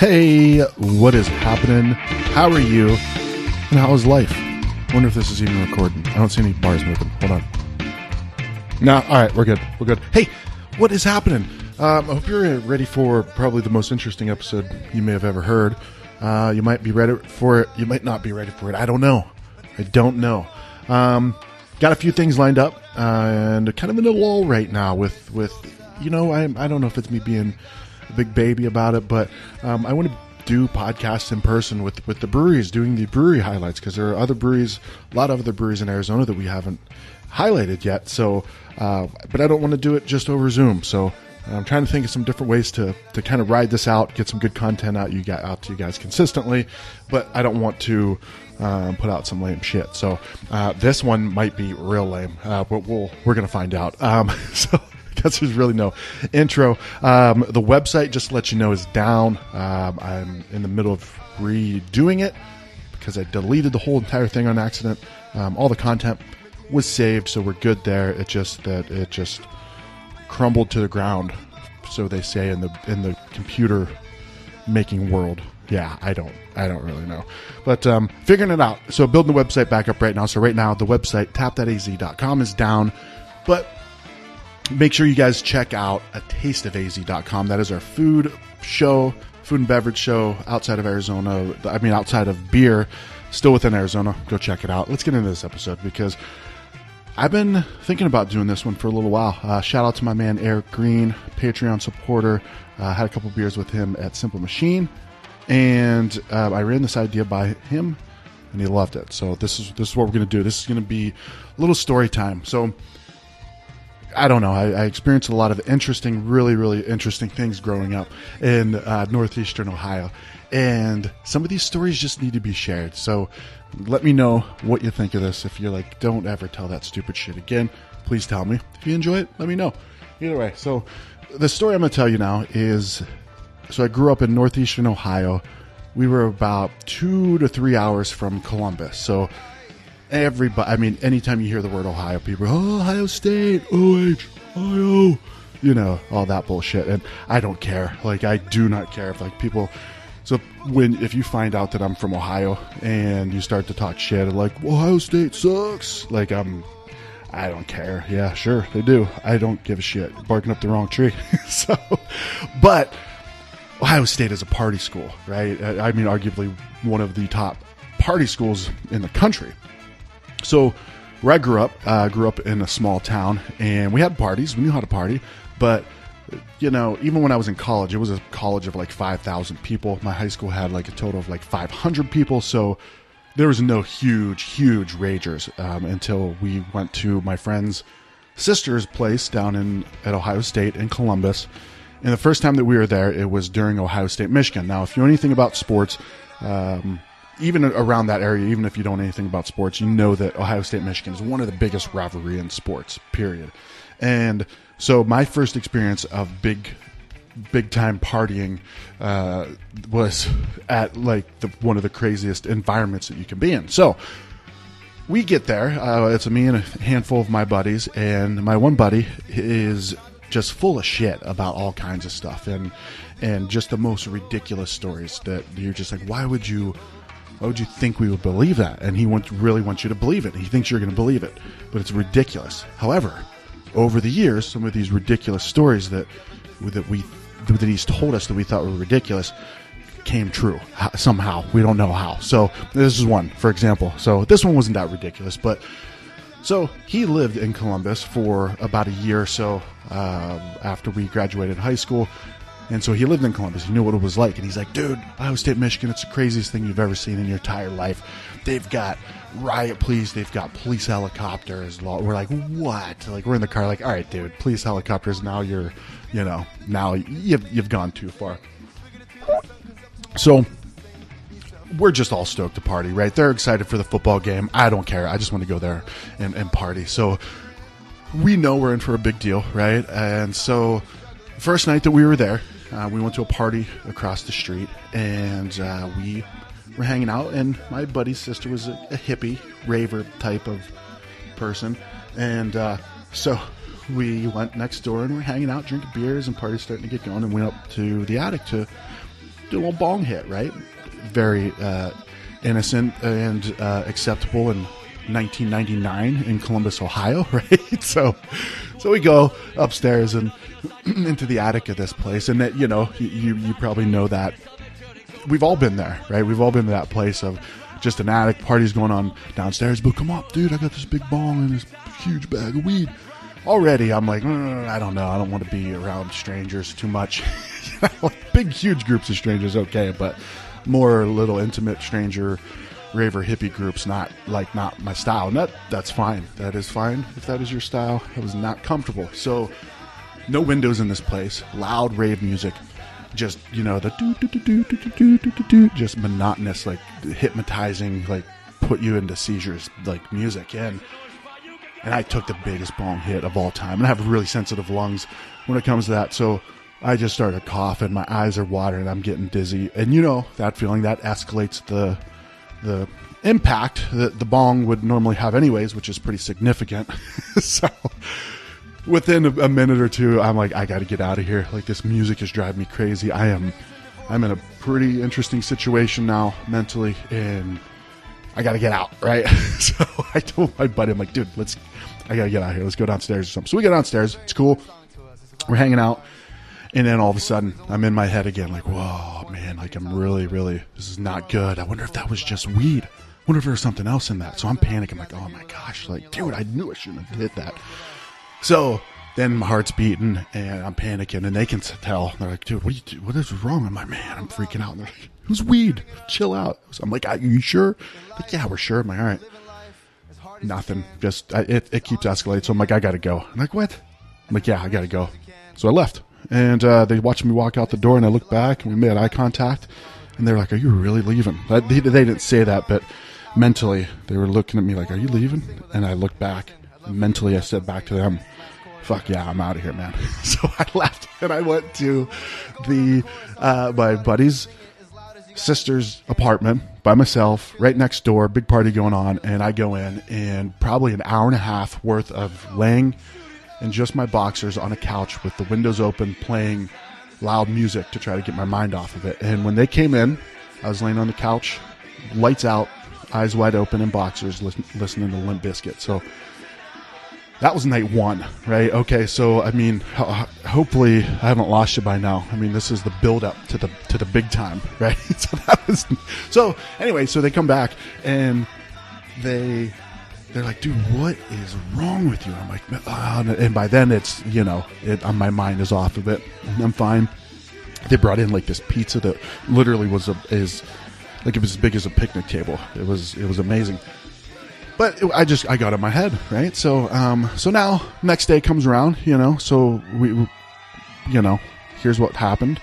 Hey, what is happening? How are you? And how is life? Wonder if this is even recording. I don't see any bars moving. Hold on. No, all right, we're good. We're good. Hey, what is happening? Um, I hope you're ready for probably the most interesting episode you may have ever heard. Uh, you might be ready for it. You might not be ready for it. I don't know. I don't know. Um, got a few things lined up, uh, and kind of in a lull right now with with you know I I don't know if it's me being a big baby about it, but um, I want to do podcasts in person with with the breweries, doing the brewery highlights because there are other breweries, a lot of other breweries in Arizona that we haven't highlighted yet. So, uh, but I don't want to do it just over Zoom. So. I'm trying to think of some different ways to, to kind of ride this out, get some good content out you got out to you guys consistently, but I don't want to um, put out some lame shit. So uh, this one might be real lame, uh, but we'll we're gonna find out. Um, so guess there's really no intro. Um, the website, just to let you know, is down. Um, I'm in the middle of redoing it because I deleted the whole entire thing on accident. Um, all the content was saved, so we're good there. It just that it just crumbled to the ground, so they say in the in the computer making world. Yeah, I don't I don't really know, but um, figuring it out. So building the website back up right now. So right now the website tap.az.com is down, but make sure you guys check out a taste of tasteofaz.com. That is our food show, food and beverage show outside of Arizona. I mean, outside of beer, still within Arizona. Go check it out. Let's get into this episode because I've been thinking about doing this one for a little while. Uh, shout out to my man Eric Green, Patreon supporter. Uh, had a couple beers with him at Simple Machine, and uh, I ran this idea by him, and he loved it. So this is this is what we're gonna do. This is gonna be a little story time. So I don't know. I, I, experienced a lot of interesting, really, really interesting things growing up in uh, northeastern Ohio, and some of these stories just need to be shared. So, let me know what you think of this. If you're like, don't ever tell that stupid shit again, please tell me. If you enjoy it, let me know. Either way, so the story I'm going to tell you now is so I grew up in northeastern Ohio. We were about two to three hours from Columbus. So everybody, I mean, anytime you hear the word Ohio, people, oh, Ohio State, OH, Ohio, you know, all that bullshit. And I don't care. Like, I do not care if, like, people. So when if you find out that I'm from Ohio and you start to talk shit like Ohio State sucks, like I'm, I don't care. Yeah, sure they do. I don't give a shit. Barking up the wrong tree. so, but Ohio State is a party school, right? I mean, arguably one of the top party schools in the country. So, where I grew up, I uh, grew up in a small town, and we had parties. We knew how to party, but you know, even when I was in college, it was a college of like five thousand people. My high school had like a total of like five hundred people, so there was no huge, huge ragers um, until we went to my friend's sister's place down in at Ohio State in Columbus. And the first time that we were there, it was during Ohio State Michigan. Now, if you know anything about sports, um, even around that area, even if you don't know anything about sports, you know that Ohio State Michigan is one of the biggest rivalry in sports. Period. And so my first experience of big, big time partying uh, was at like the, one of the craziest environments that you can be in. So we get there. Uh, it's me and a handful of my buddies, and my one buddy is just full of shit about all kinds of stuff and and just the most ridiculous stories that you're just like, why would you? Why would you think we would believe that? And he wants, really wants you to believe it. He thinks you're going to believe it, but it's ridiculous. However, over the years, some of these ridiculous stories that that we that he's told us that we thought were ridiculous came true somehow. We don't know how. So this is one, for example. So this one wasn't that ridiculous, but so he lived in Columbus for about a year or so uh, after we graduated high school. And so he lived in Columbus. He knew what it was like. And he's like, dude, Ohio State, Michigan, it's the craziest thing you've ever seen in your entire life. They've got riot police. They've got police helicopters. We're like, what? Like, we're in the car, like, all right, dude, police helicopters. Now you're, you know, now you've, you've gone too far. So we're just all stoked to party, right? They're excited for the football game. I don't care. I just want to go there and, and party. So we know we're in for a big deal, right? And so, first night that we were there, uh, we went to a party across the street, and uh, we were hanging out. And my buddy's sister was a, a hippie raver type of person, and uh, so we went next door and we're hanging out, drinking beers, and parties starting to get going. And went up to the attic to do a little bong hit, right? Very uh, innocent and uh, acceptable in 1999 in Columbus, Ohio, right? So, so we go upstairs and into the attic of this place, and that you know, you you probably know that we've all been there, right? We've all been to that place of just an attic parties going on downstairs. But come up, dude, I got this big bong and this huge bag of weed. Already, I'm like, mm, I don't know. I don't want to be around strangers too much. big, huge groups of strangers, okay, but more little intimate stranger raver hippie groups not like not my style. And that that's fine. That is fine if that is your style. I was not comfortable. So no windows in this place. Loud rave music. Just you know the do do do do do do do do do just monotonous like hypnotizing like put you into seizures like music. And and I took the biggest bong hit of all time. And I have really sensitive lungs when it comes to that. So I just started coughing. My eyes are watering. I'm getting dizzy. And you know that feeling that escalates the the impact that the bong would normally have anyways which is pretty significant so within a, minute or two, I'm like, I got to get out of here. Like this music is driving me crazy. I am, I'm in a pretty interesting situation now mentally, and I got to get out. Right. so I told my buddy, I'm like, dude, let's, I got to get out here. Let's go downstairs or something. So we go downstairs. It's cool. We're hanging out. And then all of a sudden, I'm in my head again, like, whoa, man, like I'm really, really, this is not good. I wonder if that was just weed. I wonder if there was something else in that. So I'm panicking, like, oh my gosh, like, dude, I knew I shouldn't have hit that. So then my heart's beating and I'm panicking, and they can tell. They're like, "Dude, what, you, what is wrong?" I'm like, "Man, I'm freaking out." And they're like, "It was weed. Chill out." So I'm like, "Are you sure?" Like, "Yeah, we're sure." I'm like, "All right." Nothing. Just it, it keeps escalating. So I'm like, "I gotta go." I'm like, "What?" I'm like, "Yeah, I gotta go." So I left, and uh, they watched me walk out the door, and I looked back, and we made eye contact, and they're like, "Are you really leaving?" They, they didn't say that, but mentally they were looking at me like, "Are you leaving?" And I looked back. Mentally, I said back to them, fuck yeah, I'm out of here, man. so I left and I went to the uh, my buddy's sister's apartment by myself, right next door, big party going on, and I go in and probably an hour and a half worth of laying in just my boxers on a couch with the windows open, playing loud music to try to get my mind off of it. And when they came in, I was laying on the couch, lights out, eyes wide open in boxers, listen, listening to Limp Bizkit. So that was night one, right? Okay, so I mean, hopefully I haven't lost you by now. I mean, this is the build up to the to the big time, right? so that was so. Anyway, so they come back and they they're like, dude, what is wrong with you? I'm like, oh, and by then it's you know, it, uh, my mind is off of it. I'm fine. They brought in like this pizza that literally was a is like it was as big as a picnic table. It was it was amazing but it, I just I got in my head, right? So um, so now next day comes around, you know. So we, you know, here's what happened.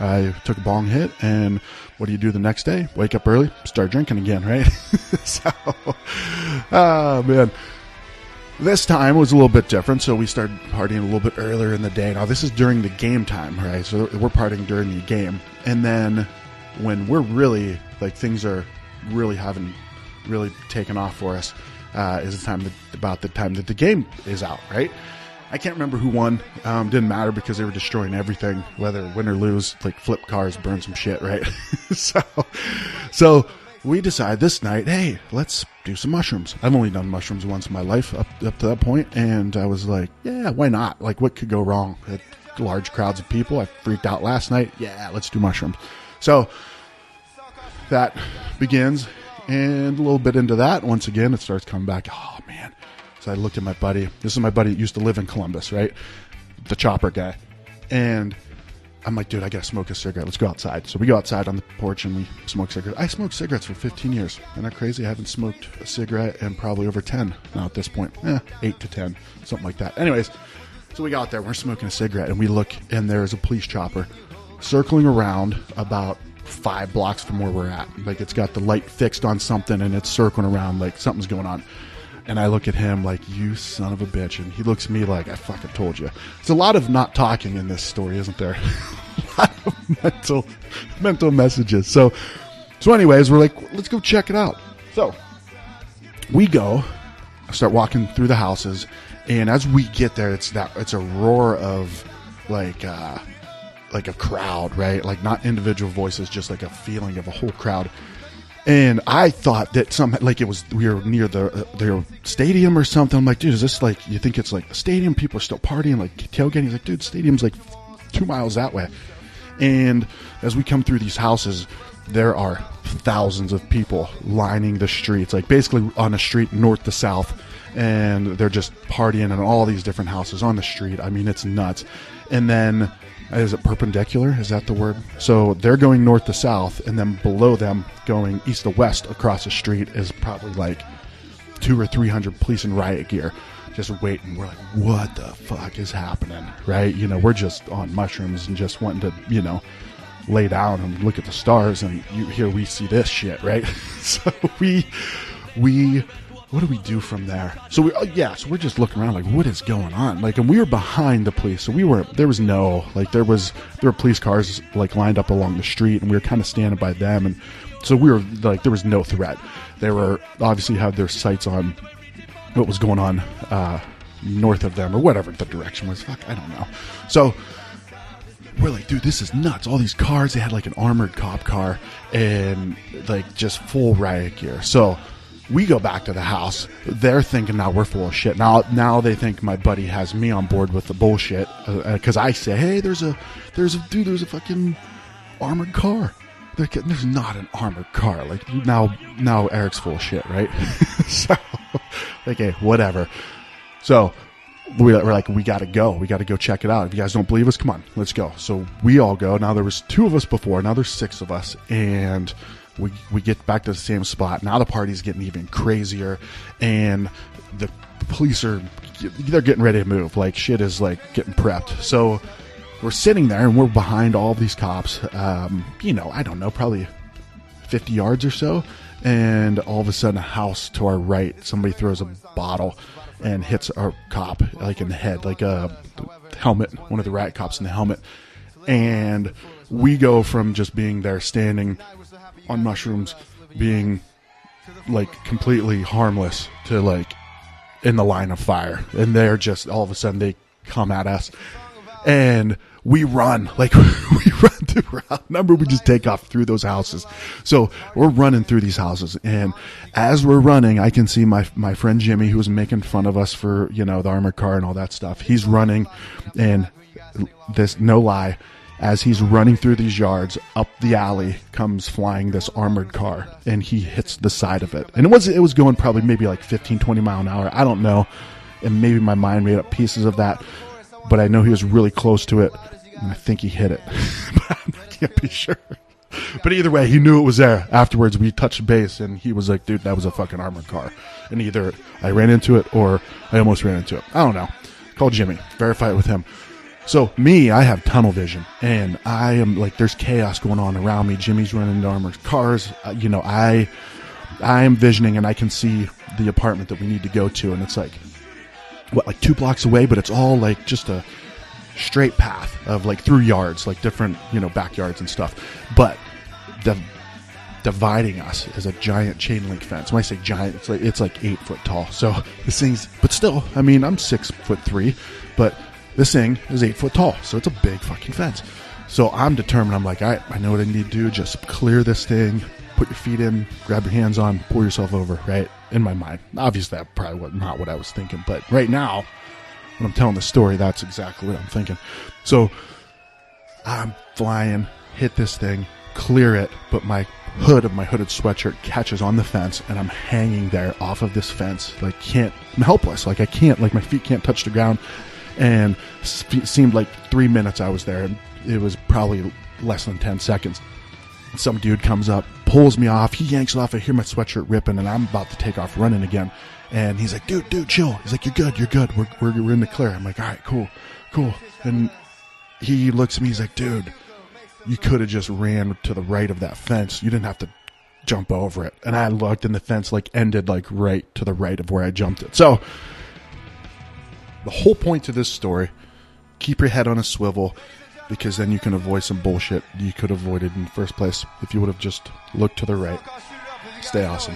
I took a bong hit, and what do you do the next day? Wake up early, start drinking again, right? so, oh man. This time was a little bit different, so we started partying a little bit earlier in the day. Now, this is during the game time, right? So we're partying during the game. And then when we're really, like, things are really having really taken off for us uh, is the time that, about the time that the game is out, right? I can't remember who won. Um, didn't matter because they were destroying everything, whether win or lose. Like flip cars, burn some shit, right? so, so we decide this night, hey, let's do some mushrooms. I've only done mushrooms once in my life up up to that point, and I was like, yeah, why not? Like, what could go wrong? At large crowds of people. I freaked out last night. Yeah, let's do mushrooms. So that begins and a little bit into that, once again, it starts coming back. Oh, man. So I looked at my buddy. This is my buddy that used to live in Columbus, right? The chopper guy. And I'm like, dude, I gotta smoke a cigarette. Let's go outside. So we go outside on the porch and we smoke cigarettes. I smoked cigarettes for 15 years. Isn't that crazy? I haven't smoked a cigarette in probably over 10 now at this point. Eh, 8 to 10, something like that. Anyways, so we got there, we're smoking a cigarette, and we look, and there's a police chopper circling around about five blocks from where we're at. Like it's got the light fixed on something and it's circling around like something's going on. And I look at him like, you son of a bitch. And he looks at me like, I fucking told you. There's a lot of not talking in this story, isn't there? a lot of mental, mental messages. So, so anyways, we're like, let's go check it out. So we go, start walking through the houses. And as we get there, it's that, it's a roar of like, uh, like a crowd, right? Like not individual voices, just like a feeling of a whole crowd. And I thought that some like it was we were near the uh, their stadium or something. I'm like, dude, is this like you think it's like the stadium? People are still partying, like tailgating. He's like, dude, stadium's like two miles that way. And as we come through these houses, there are thousands of people lining the streets, like basically on a street north to south, and they're just partying in all these different houses on the street. I mean, it's nuts. And then is it perpendicular? Is that the word? So they're going north to south, and then below them, going east to west across the street, is probably like two or three hundred police in riot gear, just waiting. We're like, what the fuck is happening? Right? You know, we're just on mushrooms and just wanting to, you know, lay down and look at the stars, and you here we see this shit, right? so we we what do we do from there? So we, oh, yeah, so we're just looking around like, what is going on? Like, and we were behind the police, so we were there was no like there was there were police cars like lined up along the street, and we were kind of standing by them, and so we were like there was no threat. They were obviously had their sights on what was going on uh, north of them or whatever the direction was. Fuck, I don't know. So we're like, dude, this is nuts. All these cars, they had like an armored cop car and like just full riot gear. So we go back to the house. They're thinking now we're full of shit. Now, now they think my buddy has me on board with the bullshit because uh, I say, "Hey, there's a, there's a dude, there's a fucking armored car." There's not an armored car. Like now, now Eric's full of shit, right? so, okay, whatever. So we're like, we got to go. We got to go check it out. If you guys don't believe us, come on, let's go. So we all go. Now there was two of us before. Now there's six of us, and we we get back to the same spot. Now the party's getting even crazier, and the police are they're getting ready to move. Like shit is like getting prepped. So we're sitting there and we're behind all these cops. Um, you know, I don't know, probably fifty yards or so, and all of a sudden, a house to our right, somebody throws a bottle and hits our cop like in the head, like a helmet, one of the rat cops in the helmet, and we go from just being there standing on mushrooms being like completely harmless to like in the line of fire. And they're just all of a sudden they come at us. And we run. Like we run through number we just take off through those houses. So we're running through these houses. And as we're running i can see my my friend jimmy who's making fun of us for you know the armored car and all that stuff. He's running. And this no lie as he's running through these yards up the alley comes flying this armored car and he hits the side of it. And it was it was going probably maybe like 15 20 mile an hour. I don't know. And maybe my mind made up pieces of that but i know he was really close to it and i think he hit it. But i can't be sure. But either way he knew it was there. Afterwards we touched base and he was like dude that was a fucking armored car. And either i ran into it or i almost ran into it. I don't know. Call jimmy. Verify it with him so me, I have tunnel vision, and I am like, there's chaos going on around me. Jimmy's running into armored cars. Uh, you know, I, I am visioning, and I can see the apartment that we need to go to, and it's like, what, like two blocks away, but it's all like just a straight path of like through yards, like different, you know, backyards and stuff. But the dividing us is a giant chain link fence. When I say giant, it's like it's like eight foot tall. So this thing's, but still, I mean, I'm six foot three, but this thing is eight foot tall, so it's a big fucking fence. So I'm determined. I'm like, right, I know what I need to do. Just clear this thing, put your feet in, grab your hands on, pull yourself over, right? In my mind. Obviously, that probably was not what I was thinking, but right now, when I'm telling the story, that's exactly what I'm thinking. So I'm flying, hit this thing, clear it, but my hood of my hooded sweatshirt catches on the fence and I'm hanging there off of this fence. Like, can't, I'm helpless. Like, I can't, like, my feet can't touch the ground and seemed like three minutes I was there, and it was probably less than 10 seconds. Some dude comes up, pulls me off, he yanks it off, I hear my sweatshirt ripping, and I'm about to take off running again. And he's like, dude, dude, chill. He's like, you're good, you're good. We're, we're, we're in the clear. I'm like, all right, cool, cool. And he looks at me, he's like, dude, you could have just ran to the right of that fence. You didn't have to jump over it. And I looked, and the fence like ended like right to the right of where I jumped it. So the whole point to this story keep your head on a swivel because then you can avoid some bullshit you could have avoided in the first place if you would have just looked to the right. Stay awesome.